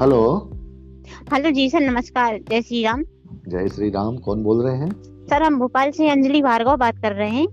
Hello hello जी sir नमस्कार। जय श्री राम। जय श्री राम कौन बोल रहे हैं? सर हम भोपाल से अंजलि भार्गव बात कर रहे हैं।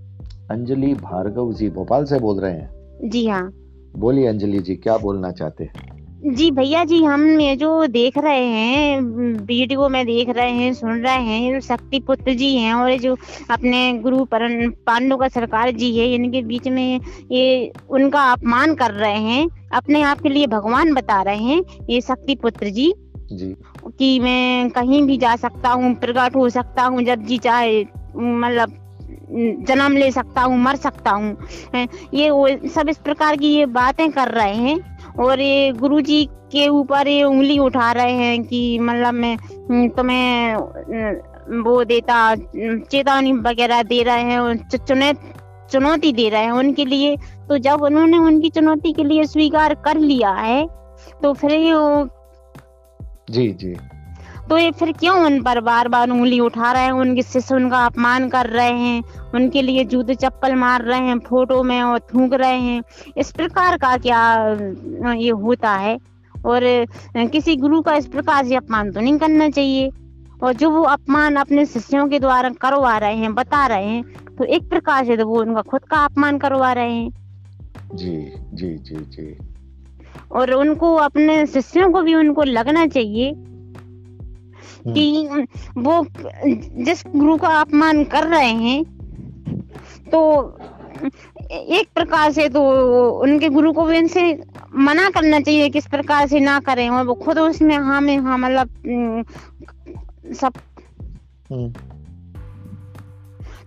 अंजलि भार्गव जी भोपाल से बोल रहे हैं? जी हाँ। बोलिए अंजलि जी क्या बोलना चाहते हैं? जी भैया जी हम ये जो देख रहे हैं वीडियो में देख रहे हैं सुन रहे हैं ये जो शक्ति पुत्र जी हैं और ये जो अपने गुरु पांडु का सरकार जी है इनके बीच में ये उनका अपमान कर रहे हैं। अपने आप के लिए भगवान बता रहे हैं ये शक्ति पुत्र जी। जी। कि मैं कहीं भी जा सकता हूँ प्रकट हो सकता हूँ जब जी चाहे मतलब जन्म ले सकता हूँ मर सकता हूँ। ये वो सब इस प्रकार की ये बातें कर रहे हैं और ये गुरु जी के ऊपर ये उंगली उठा रहे हैं कि मतलब मैं तुम्हें वो देता चेतावनी वगैरह दे रहे हैं चुनौती दे रहे हैं उनके लिए। तो जब उन्होंने उनकी चुनौती के लिए स्वीकार कर लिया है तो फिर ये जी जी। तो ये फिर क्यों उन पर बार बार उंगली उठा रहे हैं? उनके शिष्य उनका अपमान कर रहे हैं उनके लिए जूते चप्पल मार रहे हैं फ़ोटो में और थूक रहे हैं। इस प्रकार का क्या ये होता है? और किसी गुरु का इस प्रकार से अपमान तो नहीं करना चाहिए? और जो वो अपमान अपने शिष्यों के द्वारा करवा रहे हैं बता रहे हैं तो एक प्रकार से तो वो उनका खुद का अपमान करवा रहे हैं। जी जी जी जी और उनको अपने शिष्यों को भी उनको लगना चाहिए कि हम्म। वो जिस गुरु का अपमान कर रहे हैं तो एक प्रकार से तो उनके गुरु को भी इनसे मना करना चाहिए किस प्रकार से ना करें और वो खुद उसमें हाँ में हाँ मतलब सब हम्म।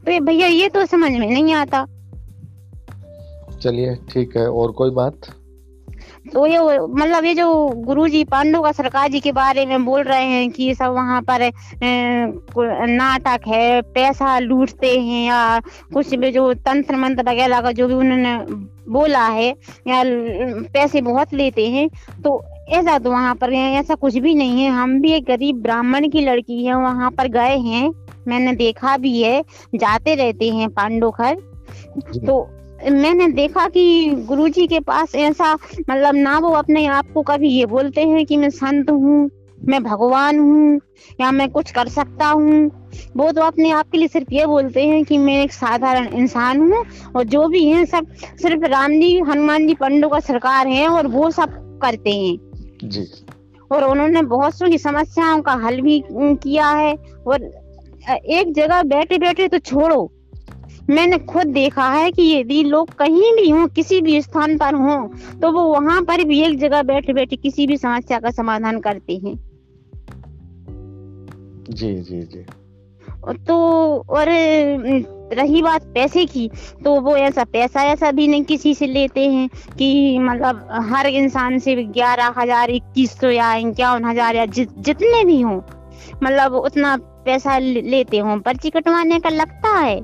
तो भैया ये तो समझ में नहीं आता चलिए ठीक है और कोई बात? तो ये मतलब ये जो गुरुजी पांडु का सरकार जी के बारे में बोल रहे हैं कि ये सब वहाँ पर नाटक है पैसा लूटते हैं या कुछ भी जो तंत्र मंत्र वगैरह का जो भी उन्होंने बोला है या पैसे बहुत लेते हैं तो ऐसा तो वहाँ पर ऐसा कुछ भी नहीं है। हम भी एक गरीब ब्राह्मण की लड़की है वहाँ पर गए हैं मैंने देखा भी है जाते रहते हैं पांडोखर तो मैंने देखा कि गुरुजी के पास ऐसा मतलब ना वो अपने आप को कभी ये बोलते हैं कि मैं संत हूँ मैं भगवान हूँ या मैं कुछ कर सकता हूँ। वो तो अपने आप के लिए सिर्फ़ ये बोलते हैं कि मैं एक साधारण इंसान हूँ और जो भी है सब सिर्फ़ राम जी हनुमान जी पंडो का सरकार है और वो सब करते हैं। जी। और उन्होंने बहुत सी समस्याओं का हल भी किया है और एक जगह बैठे बैठे तो छोड़ो। मैंने खुद देखा है कि यदि लोग कहीं भी हों किसी भी स्थान पर हों तो वो वहाँ पर भी एक जगह बैठे बैठे किसी भी समस्या का समाधान करते हैं। जी जी जी। तो और रही बात पैसे की तो वो ऐसा पैसा ऐसा भी नहीं किसी से लेते हैं कि मतलब हर इंसान से ग्यारह हज़ार इक्कीस सौ या इक्यावन हज़ार या जि, जितने भी हों मतलब उतना पैसा लेते हों पर्ची कटवाने का लगता है।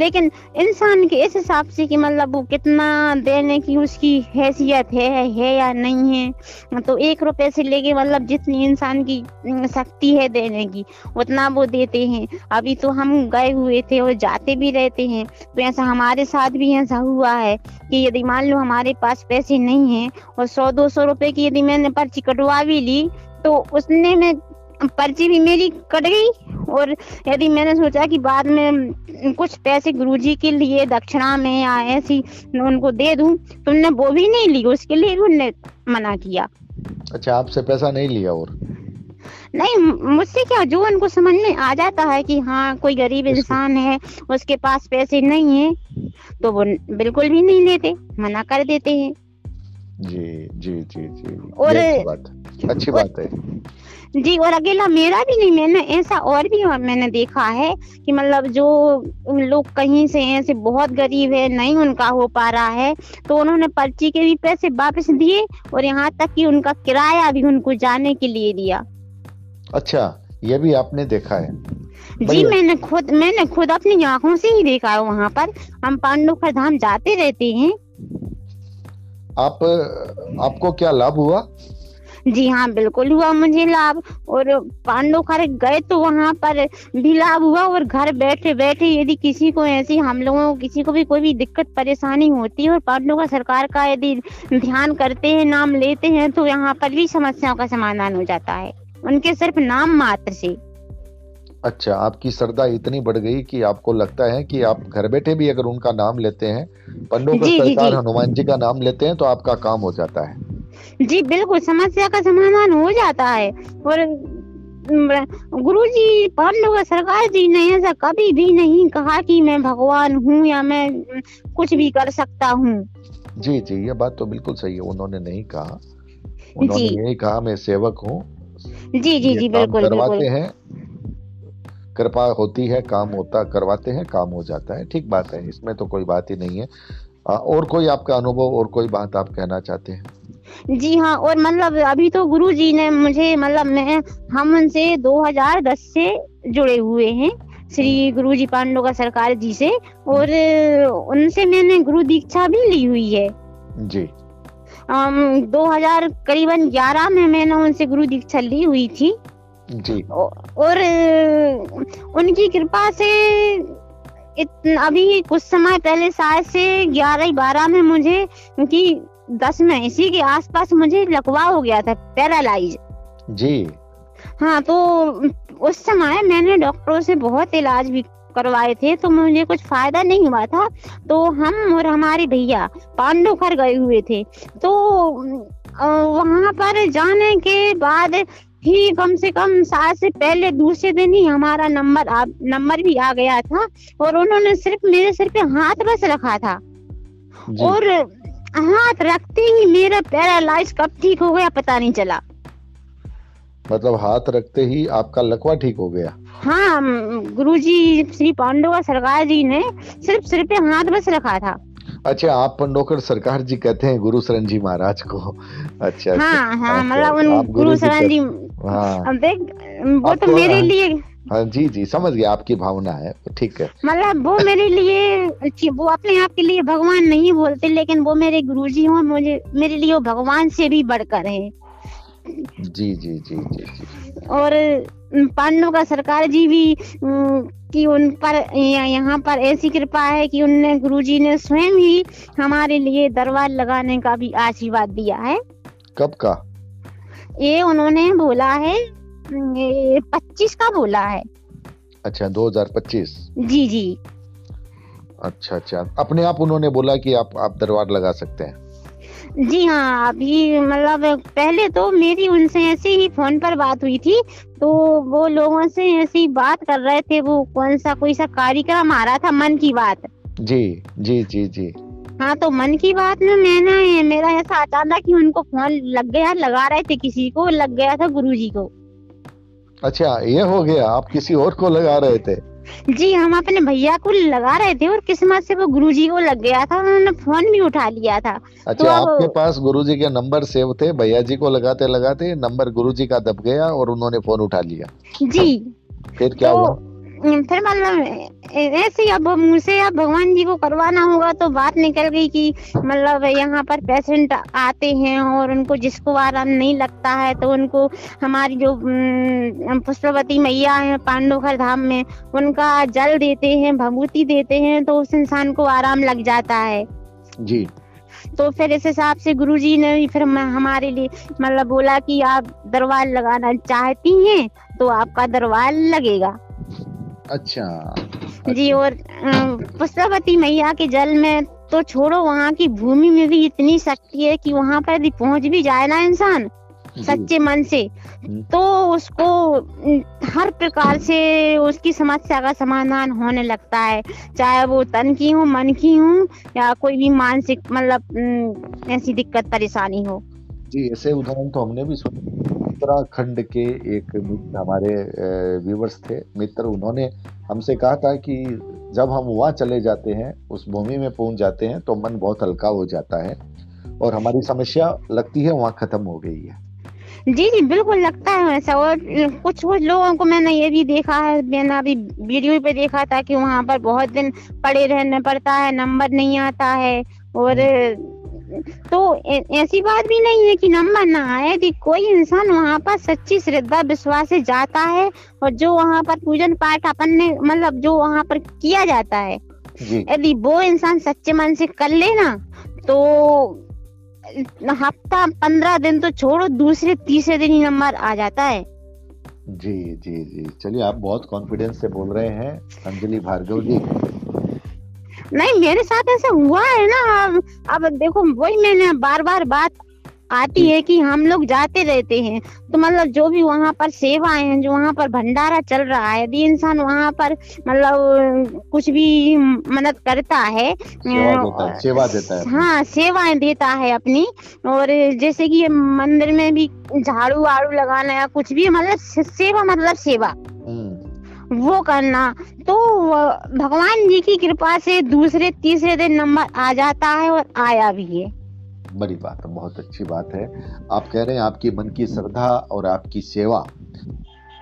लेकिन इंसान के इस हिसाब से कि मतलब वो कितना देने की उसकी हैसियत है है या नहीं है तो एक रुपए से लेके मतलब जितनी इंसान की शक्ति है देने की, उतना वो देते हैं। अभी तो हम गए हुए थे और जाते भी रहते हैं तो ऐसा हमारे साथ भी ऐसा हुआ है कि यदि मान लो हमारे पास पैसे नहीं है और सौ, दो सौ रुपए की यदि मैंने पर्ची कटवा भी ली तो उसने में, पर्ची भी मेरी कट गई। और यदि मैंने सोचा कि बाद में कुछ पैसे गुरुजी के लिए दक्षिणा में या ऐसी उनको दे दूँ तुमने वो भी नहीं ली उसके लिए उनने मना किया। अच्छा आपसे पैसा नहीं लिया और? नहीं मुझसे क्या जो उनको समझ में आ जाता है कि हाँ कोई गरीब इंसान है उसके पास पैसे नहीं है तो वो बिल्कुल भी नहीं लेते मना कर देते हैं। जी जी जी जी। और बात, अच्छी बात है। जी और अकेला मेरा भी नहीं मैंने ऐसा और भी मैंने देखा है कि मतलब जो लोग कहीं से ऐसे बहुत गरीब है नहीं उनका हो पा रहा है तो उन्होंने पर्ची के भी पैसे वापस दिए और यहाँ तक कि उनका किराया भी उनको जाने के लिए दिया। अच्छा ये भी आपने देखा है। जी मैंने खुद मैंने खुद अपनी आँखों से ही देखा है वहाँ पर। हम पांडुखर धाम जाते रहते हैं। आप आपको क्या लाभ हुआ? जी हाँ बिल्कुल हुआ मुझे लाभ। और पांडव खर गए तो वहाँ पर भी लाभ हुआ और घर बैठे बैठे यदि किसी को ऐसी हम लोगों को किसी को भी कोई भी दिक्कत परेशानी होती है और पांडव का सरकार का यदि ध्यान करते हैं नाम लेते हैं तो यहाँ पर भी समस्याओं का समाधान हो जाता है। उनके सिर्फ़ नाम मात्र से। अच्छा आपकी श्रद्धा इतनी बढ़ गई कि आपको लगता है कि आप घर बैठे भी अगर उनका नाम लेते हैं पंडों का सरकार। हनुमान जी का नाम लेते हैं तो आपका काम हो जाता है। जी बिल्कुल समस्या का समाधान हो जाता है। और गुरु जी पांडव सरकार जी ने ऐसा कभी भी नहीं कहा कि मैं भगवान हूँ या मैं कुछ भी कर सकता हूँ। जी जी ये बात तो बिल्कुल सही है उन्होंने नहीं कहा। उन्होंने यही कहा मैं सेवक हूँ। जी जी जी बिल्कुल करवाते हैं। कृपा होती है काम होता करवाते हैं काम हो जाता है। ठीक बात है इसमें तो कोई बात ही नहीं है। और कोई आपका अनुभव और कोई बात आप कहना चाहते हैं? जी हाँ और मतलब अभी तो गुरु जी ने मुझे मतलब मैं हम उनसे 2010 से जुड़े हुए हैं श्री गुरु जी पांडव का सरकार जी से और उनसे मैंने गुरु दीक्षा भी ली हुई है। जी। अम, 2000 करीबन 11 में मैंने उनसे गुरु दीक्षा ली हुई थी। जी। और उनकी कृपा से इत, अभी कुछ समय पहले शायद से ग्यारह बारह में मुझे कि दस में इसी के आसपास मुझे लकवा हो गया था पैरालाइज। जी। हाँ तो उस समय मैंने डॉक्टरों से बहुत इलाज भी करवाए थे तो मुझे कुछ फ़ायदा नहीं हुआ था। तो हम और हमारे भैया पांडव घर गए हुए थे। तो वहाँ पर जाने के बाद ही कम से कम सात से पहले दूसरे दिन ही हमारा नंबर आ, नंबर भी आ गया था और उन्होंने सिर्फ़ मेरे सिर पे हाथ बस रखा था। और हाथ रखते ही मेरा पैरालाइज कब ठीक हो गया पता नहीं चला। मतलब हाथ रखते ही आपका लकवा ठीक हो गया? हाँ गुरु जी श्री पांडवा सरकार जी ने सिर्फ़ सिर पे हाथ बस रखा था। अच्छा आप पंडोकर सरकार जी कहते हैं गुरु शरण जी महाराज को। अच्छा अच्छा। हाँ हाँ अच्छा, मतलब उन गुरु शरण जी हाँ। देख वो तो मेरे लिए हाँ जी जी समझ गया आपकी भावना है ठीक है। मतलब वो मेरे लिए वो अपने आप के लिए भगवान नहीं बोलते लेकिन वो मेरे गुरु जी हो मुझे मेरे लिए वो भगवान से भी बढ़कर है। जी जी जी जी जी। और पांडव का सरकार जी भी कि उन पर यहाँ पर ऐसी कृपा है कि उनने गुरु जी ने स्वयं ही हमारे लिए दरबार लगाने का भी आशीर्वाद दिया है। कब का? ये उन्होंने बोला है पच्चीस का बोला है। अच्छा 2025 जी जी। अच्छा अच्छा। अपने आप उन्होंने बोला कि आप आप दरबार लगा सकते हैं? जी हाँ अभी मतलब पहले तो मेरी उनसे ऐसे ही फ़ोन पर बात हुई थी तो वो लोगों से ऐसे ही बात कर रहे थे वो कौन सा कोई सा कार्यक्रम आ रहा था मन की बात। जी जी जी जी। हाँ तो मन की बात में मैंने मेरा ऐसा अचानक ही उनको फ़ोन लग गया लगा रहे थे किसी को लग गया था गुरुजी को। अच्छा ये हो गया आप किसी और को लगा रहे थे? जी हम अपने भैया को लगा रहे थे और किस्मत से वो गुरुजी को लग गया था उन्होंने फ़ोन भी उठा लिया था। अच्छा तो- आपके पास गुरुजी के नंबर सेव थे भैया जी को लगाते लगाते नंबर गुरुजी का दब गया और उन्होंने फ़ोन उठा लिया। जी। फिर क्या तो हुआ? फिर मतलब ऐसे ही अब मुझसे अब भगवान जी को करवाना होगा तो बात निकल गई कि मतलब यहाँ पर पेशेंट आते हैं और उनको जिसको आराम नहीं लगता है तो उनको हमारी जो पुष्पवती मैया है पांडवघर धाम में उनका जल देते हैं भभूति देते हैं तो उस इंसान को आराम लग जाता है। जी। तो फिर इस हिसाब से गुरु जी ने फिर हमारे लिए मतलब बोला कि आप दरबार लगाना चाहती हैं तो आपका दरबार लगेगा। अच्छा। जी और अम, पुष्पवती मैया के जल में तो छोड़ो वहाँ की भूमि में भी इतनी शक्ति है कि वहाँ पर पहुँच भी जाए ना इंसान सच्चे मन से। हम्म। तो उसको हर प्रकार से उसकी समस्या का समाधान होने लगता है चाहे वो तन की हो मन की हो या कोई भी मानसिक मतलब ऐसी दिक्कत परेशानी हो। जी ऐसे उदाहरण तो हमने भी सुने। उत्तराखंड के एक हमारे व्यूवर्स थे। मित्र, उन्होंने हमसे कहा था कि जब हम वहाँ चले जाते हैं, उस भूमि में पहुँच जाते हैं तो मन बहुत हल्का हो जाता है और हमारी समस्या लगती है, वहाँ खत्म हो गई है। जी जी बिल्कुल लगता है वैसा और कुछ कुछ लोगों को मैंने ये भी देखा है, मैंने अभी वीडियो पे देखा था कि वहाँ पर बहुत दिन पड़े रहने पड़ता है, नंबर नहीं आता है और तो ऐसी बात भी नहीं है कि नंबर ना आए यदि कोई इंसान वहाँ पर सच्ची श्रद्धा विश्वास से जाता है और जो वहाँ पर पूजन पाठ अपन ने मतलब जो वहाँ पर किया जाता है। यदि वो इंसान सच्चे मन से कर लेना तो हफ़्ता पंद्रह दिन तो छोड़ो दूसरे तीसरे दिन ही नंबर आ जाता है। जी जी जी। चलिए आप बहुत कॉन्फिडेंस से बोल रहे हैं। अंजलि भार्गव जी। नहीं मेरे साथ ऐसा हुआ है ना। अब अब देखो वही मैंने बार बार बात आती है कि हम लोग जाते रहते हैं। तो मतलब जो भी वहाँ पर सेवाएँ हैं जो वहाँ पर भंडारा चल रहा है यदि इंसान वहाँ पर मतलब कुछ भी मदद करता है सेवा देता है हाँ सेवाएँ देता है अपनी। और जैसे कि मंदिर में भी झाड़ू वाड़ू लगाना या कुछ भी मतलब सेवा मतलब सेवा। हम्म। वो करना। तो भगवान जी की कृपा से दूसरे तीसरे दिन नंबर आ जाता है और आया भी है। बड़ी बात है बहुत अच्छी बात है। आप कह रहे हैं आपकी मन की श्रद्धा और आपकी सेवा।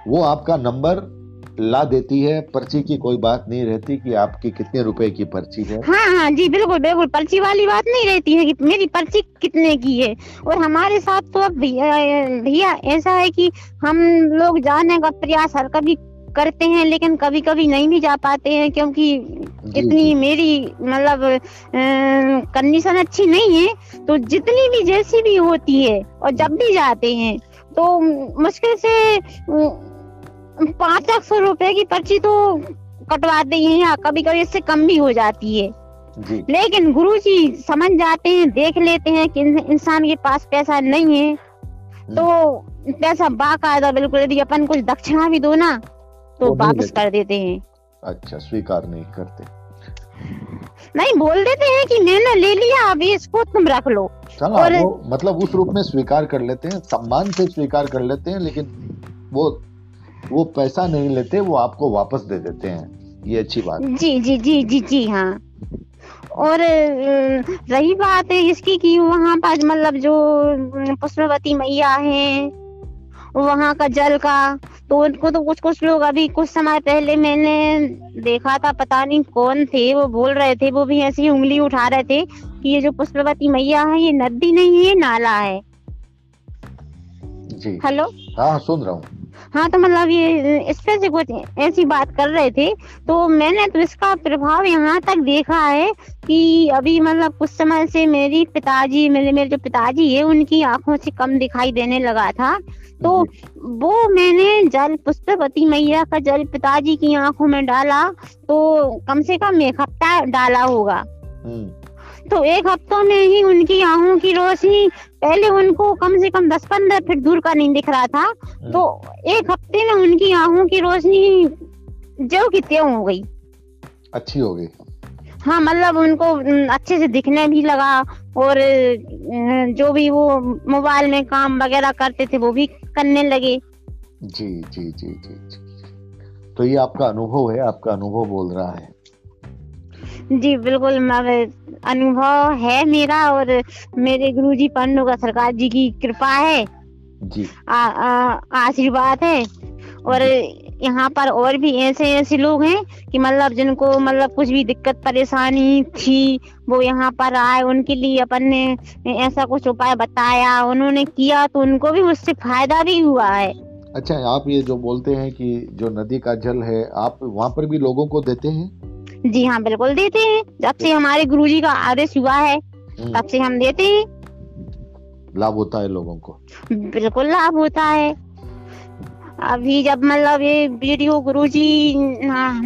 वो आपका नंबर ला देती है पर्ची की कोई बात नहीं रहती कि आपकी कितने रुपए की पर्ची है। हाँ हाँ जी बिल्कुल बिल्कुल पर्ची वाली बात नहीं रहती है कि मेरी पर्ची कितने की है। और हमारे साथ तो अब भैया ऐसा है कि हम लोग जाने का प्रयास हर कभी करते हैं लेकिन कभी कभी नहीं भी जा पाते हैं क्योंकि इतनी मेरी मतलब कंडीशन अच्छी नहीं है तो जितनी भी जैसी भी होती है और जब भी जाते हैं तो मुश्किल से पाँच लाख सौ रुपए की पर्ची तो कटवाते हैं या कभी कभी इससे कम भी हो जाती है जी। लेकिन गुरु जी समझ जाते हैं देख लेते हैं कि इंसान के पास पैसा नहीं है हम्म। तो पैसा बाकायदा बिल्कुल यदि अपन कुछ दक्षिणा भी दो ना तो वापस कर देते हैं। अच्छा स्वीकार नहीं करते। नहीं बोल देते हैं कि मैंने ले लिया अभी इसको तुम रख लो। चलो और वो मतलब उस रूप में स्वीकार कर लेते हैं सम्मान से स्वीकार कर लेते हैं लेकिन वो वो पैसा नहीं लेते वो आपको वापस दे देते हैं। ये अच्छी बात जी जी जी जी जी हाँ। और रही बात है इसकी कि वहाँ पर मतलब जो पुष्पवती मैया है वहाँ का जल का तो उनको तो कुछ कुछ लोग अभी कुछ समय पहले मैंने देखा था पता नहीं कौन थे वो बोल रहे थे वो भी ऐसी उंगली उठा रहे थे कि ये जो पुष्पवती मैया है ये नदी नहीं है नाला है। जी। हेलो हाँ सुन रहा हूँ। हाँ तो मतलब ये इस पे से कुछ ऐसी बात कर रहे थे। तो मैंने तो इसका प्रभाव यहाँ तक देखा है कि अभी मतलब कुछ समय से मेरी पिताजी मेरे मेरे जो पिताजी है उनकी आँखों से कम दिखाई देने लगा था। तो वो मैंने जल पुष्पवती मैया का जल पिताजी की आँखों में डाला तो कम से कम एक हफ़्ता डाला होगा। हम्म। तो एक हफ्तों में ही उनकी आँखों की रोशनी पहले उनको कम से कम दस पंद्रह फीट दूर का नहीं दिख रहा था। हम्म। तो एक हफ़्ते में उनकी आँखों की रोशनी जो की त्यों हो गई। अच्छी हो गई। हाँ मतलब उनको अच्छे से दिखने भी लगा और जो भी वो मोबाइल में काम वगैरह करते थे वो भी करने लगे। जी जी जी जी जी। तो ये आपका अनुभव है आपका अनुभव बोल रहा है। जी बिल्कुल अनुभव है मेरा और मेरे गुरुजी पंडो का सरकार जी की कृपा है। जी। आशीर्वाद है। और यहाँ पर और भी ऐसे ऐसे लोग हैं कि मतलब जिनको मतलब कुछ भी दिक्कत परेशानी थी वो यहाँ पर आए उनके लिए अपन ने ऐसा कुछ उपाय बताया उन्होंने किया तो उनको भी उससे फ़ायदा भी हुआ है। अच्छा आप ये जो बोलते हैं कि जो नदी का जल है आप वहाँ पर भी लोगों को देते हैं? जी हाँ बिल्कुल देते हैं। जब से हमारे गुरुजी का आदेश हुआ है। तब से हम देते हैं। लाभ होता है लोगों को। बिल्कुल लाभ होता है। अभी जब मतलब ये वीडियो गुरुजी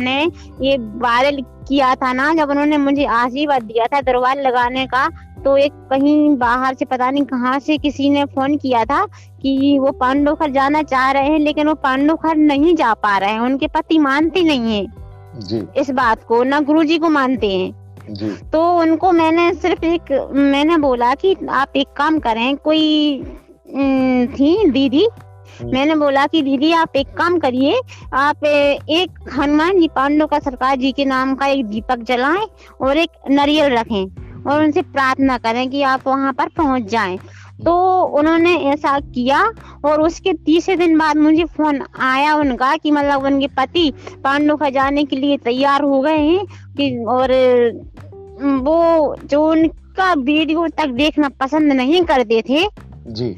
ने ये वायरल किया था ना जब उन्होंने मुझे आशीर्वाद दिया था दरबार लगाने का तो एक कहीं बाहर से पता नहीं कहाँ से किसी ने फ़ोन किया था कि वो पांडोखर जाना चाह रहे हैं लेकिन वो पांडोखर नहीं जा पा रहे हैं। उनके पति मानते नहीं है। जी। इस बात को ना गुरुजी को मानते हैं। जी। तो उनको मैंने सिर्फ़ एक मैंने बोला कि आप एक काम करें कोई थी दीदी? हम्म। मैंने बोला कि दीदी आप एक काम करिए आप एक हनुमान जी पांडव का सरकार जी के नाम का एक दीपक जलाएँ और एक नरियल रखें और उनसे प्रार्थना करें कि आप वहाँ पर पहुँच जाएँ। तो उन्होंने ऐसा किया और उसके तीसरे दिन बाद मुझे फ़ोन आया उनका कि मतलब उनके पति पांडव का जाने के लिए तैयार हो गए हैं कि और वो जो उन उसका वीडियो तक देखना पसंद नहीं करते थे जी।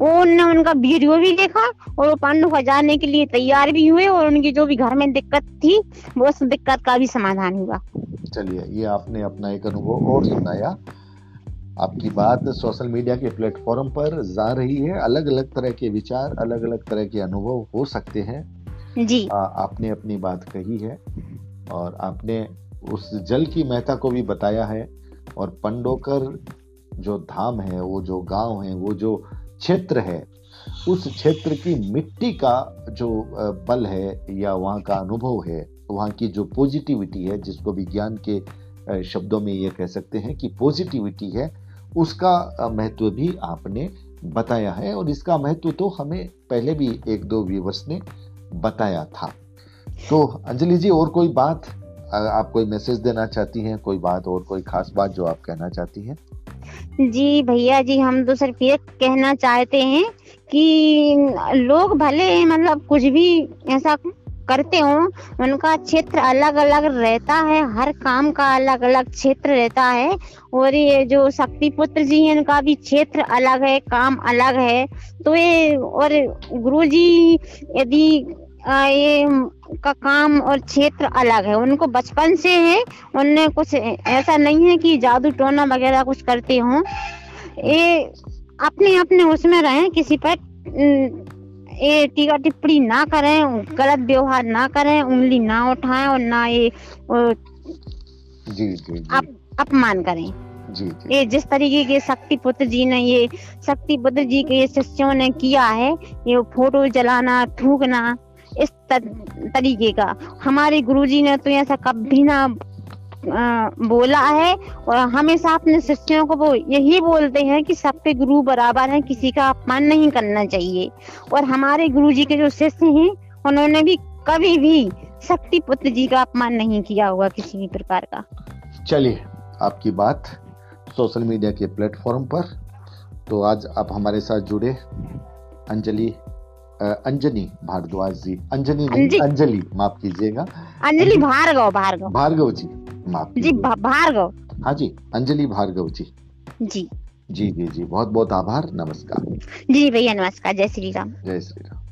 उनने उनका वीडियो भी देखा और वो पांडु का जाने के लिए तैयार भी हुए और उनकी जो भी घर में दिक्कत थी वो उस दिक्कत का भी समाधान हुआ। चलिए ये आपने अपना एक अनुभव और सुनाया। आपकी बात सोशल मीडिया के प्लेटफॉर्म पर जा रही है। अलग अलग तरह के विचार अलग अलग तरह के अनुभव हो सकते हैं। जी। आ, आपने अपनी बात कही है और आपने उस जल की महत्ता को भी बताया है और पंडोकर जो धाम है वो जो गाँव है वो जो क्षेत्र है उस क्षेत्र की मिट्टी का जो बल है या वहाँ का अनुभव है वहाँ की जो पॉजिटिविटी है जिसको विज्ञान के शब्दों में ये कह सकते हैं कि पॉजिटिविटी है उसका महत्व भी आपने बताया है और इसका महत्व तो हमें पहले भी एक दो व्यूवर्स ने बताया था। तो अंजलि जी, और कोई बात आप कोई मैसेज देना चाहती हैं? कोई बात और कोई खास बात जो आप कहना चाहती हैं? जी भैया जी, हम तो सिर्फ़ ये कहना चाहते हैं कि लोग भले मतलब कुछ भी ऐसा करते हो। उनका क्षेत्र अलग अलग रहता है। हर काम का अलग अलग क्षेत्र रहता है। और ये जो शक्ति पुत्र जी हैं इनका भी क्षेत्र अलग है, काम अलग है। तो ये और गुरु जी यदि ये का काम और क्षेत्र अलग है। उनको बचपन से है। उनने कुछ ऐसा नहीं है कि जादू टोना वगैरह कुछ करते हो। ये अपने अपने उसमें रहे, किसी पर ये टीका टिप्पणी ना करें गलत व्यवहार ना करें उंगली ना उठाएँ और ना ये जी जी, अपमान करें। जी, जी। ये जिस तरीके के शक्ति पुत्र जी ने ये शक्ति पुत्र जी के शिष्यों ने किया है ये फ़ोटो जलाना थूकना इस तरीके का। हमारे गुरुजी ने तो ऐसा कभी ना बोला है और हमेशा अपने शिष्यों को वो यही बोलते हैं कि सबके गुरु बराबर हैं किसी का अपमान नहीं करना चाहिए। और हमारे गुरु जी के जो शिष्य हैं उन्होंने भी कभी भी शक्ति पुत्र जी का अपमान नहीं किया हुआ किसी भी प्रकार का। चलिए आपकी बात सोशल मीडिया के प्लेटफॉर्म पर। तो आज आप हमारे साथ जुड़े। अंजलि अंजनी भारद्वाज जी। अंजनी अंजलि। माफ़ कीजिएगा। अंजलि। भार्गव भार्गव। भार्गव जी। माफ़ जी भार्गव। हाँ जी अंजलि भार्गव जी। जी। जी जी जी बहुत बहुत आभार नमस्कार। जी भैया नमस्कार जय श्री राम। जय श्री राम।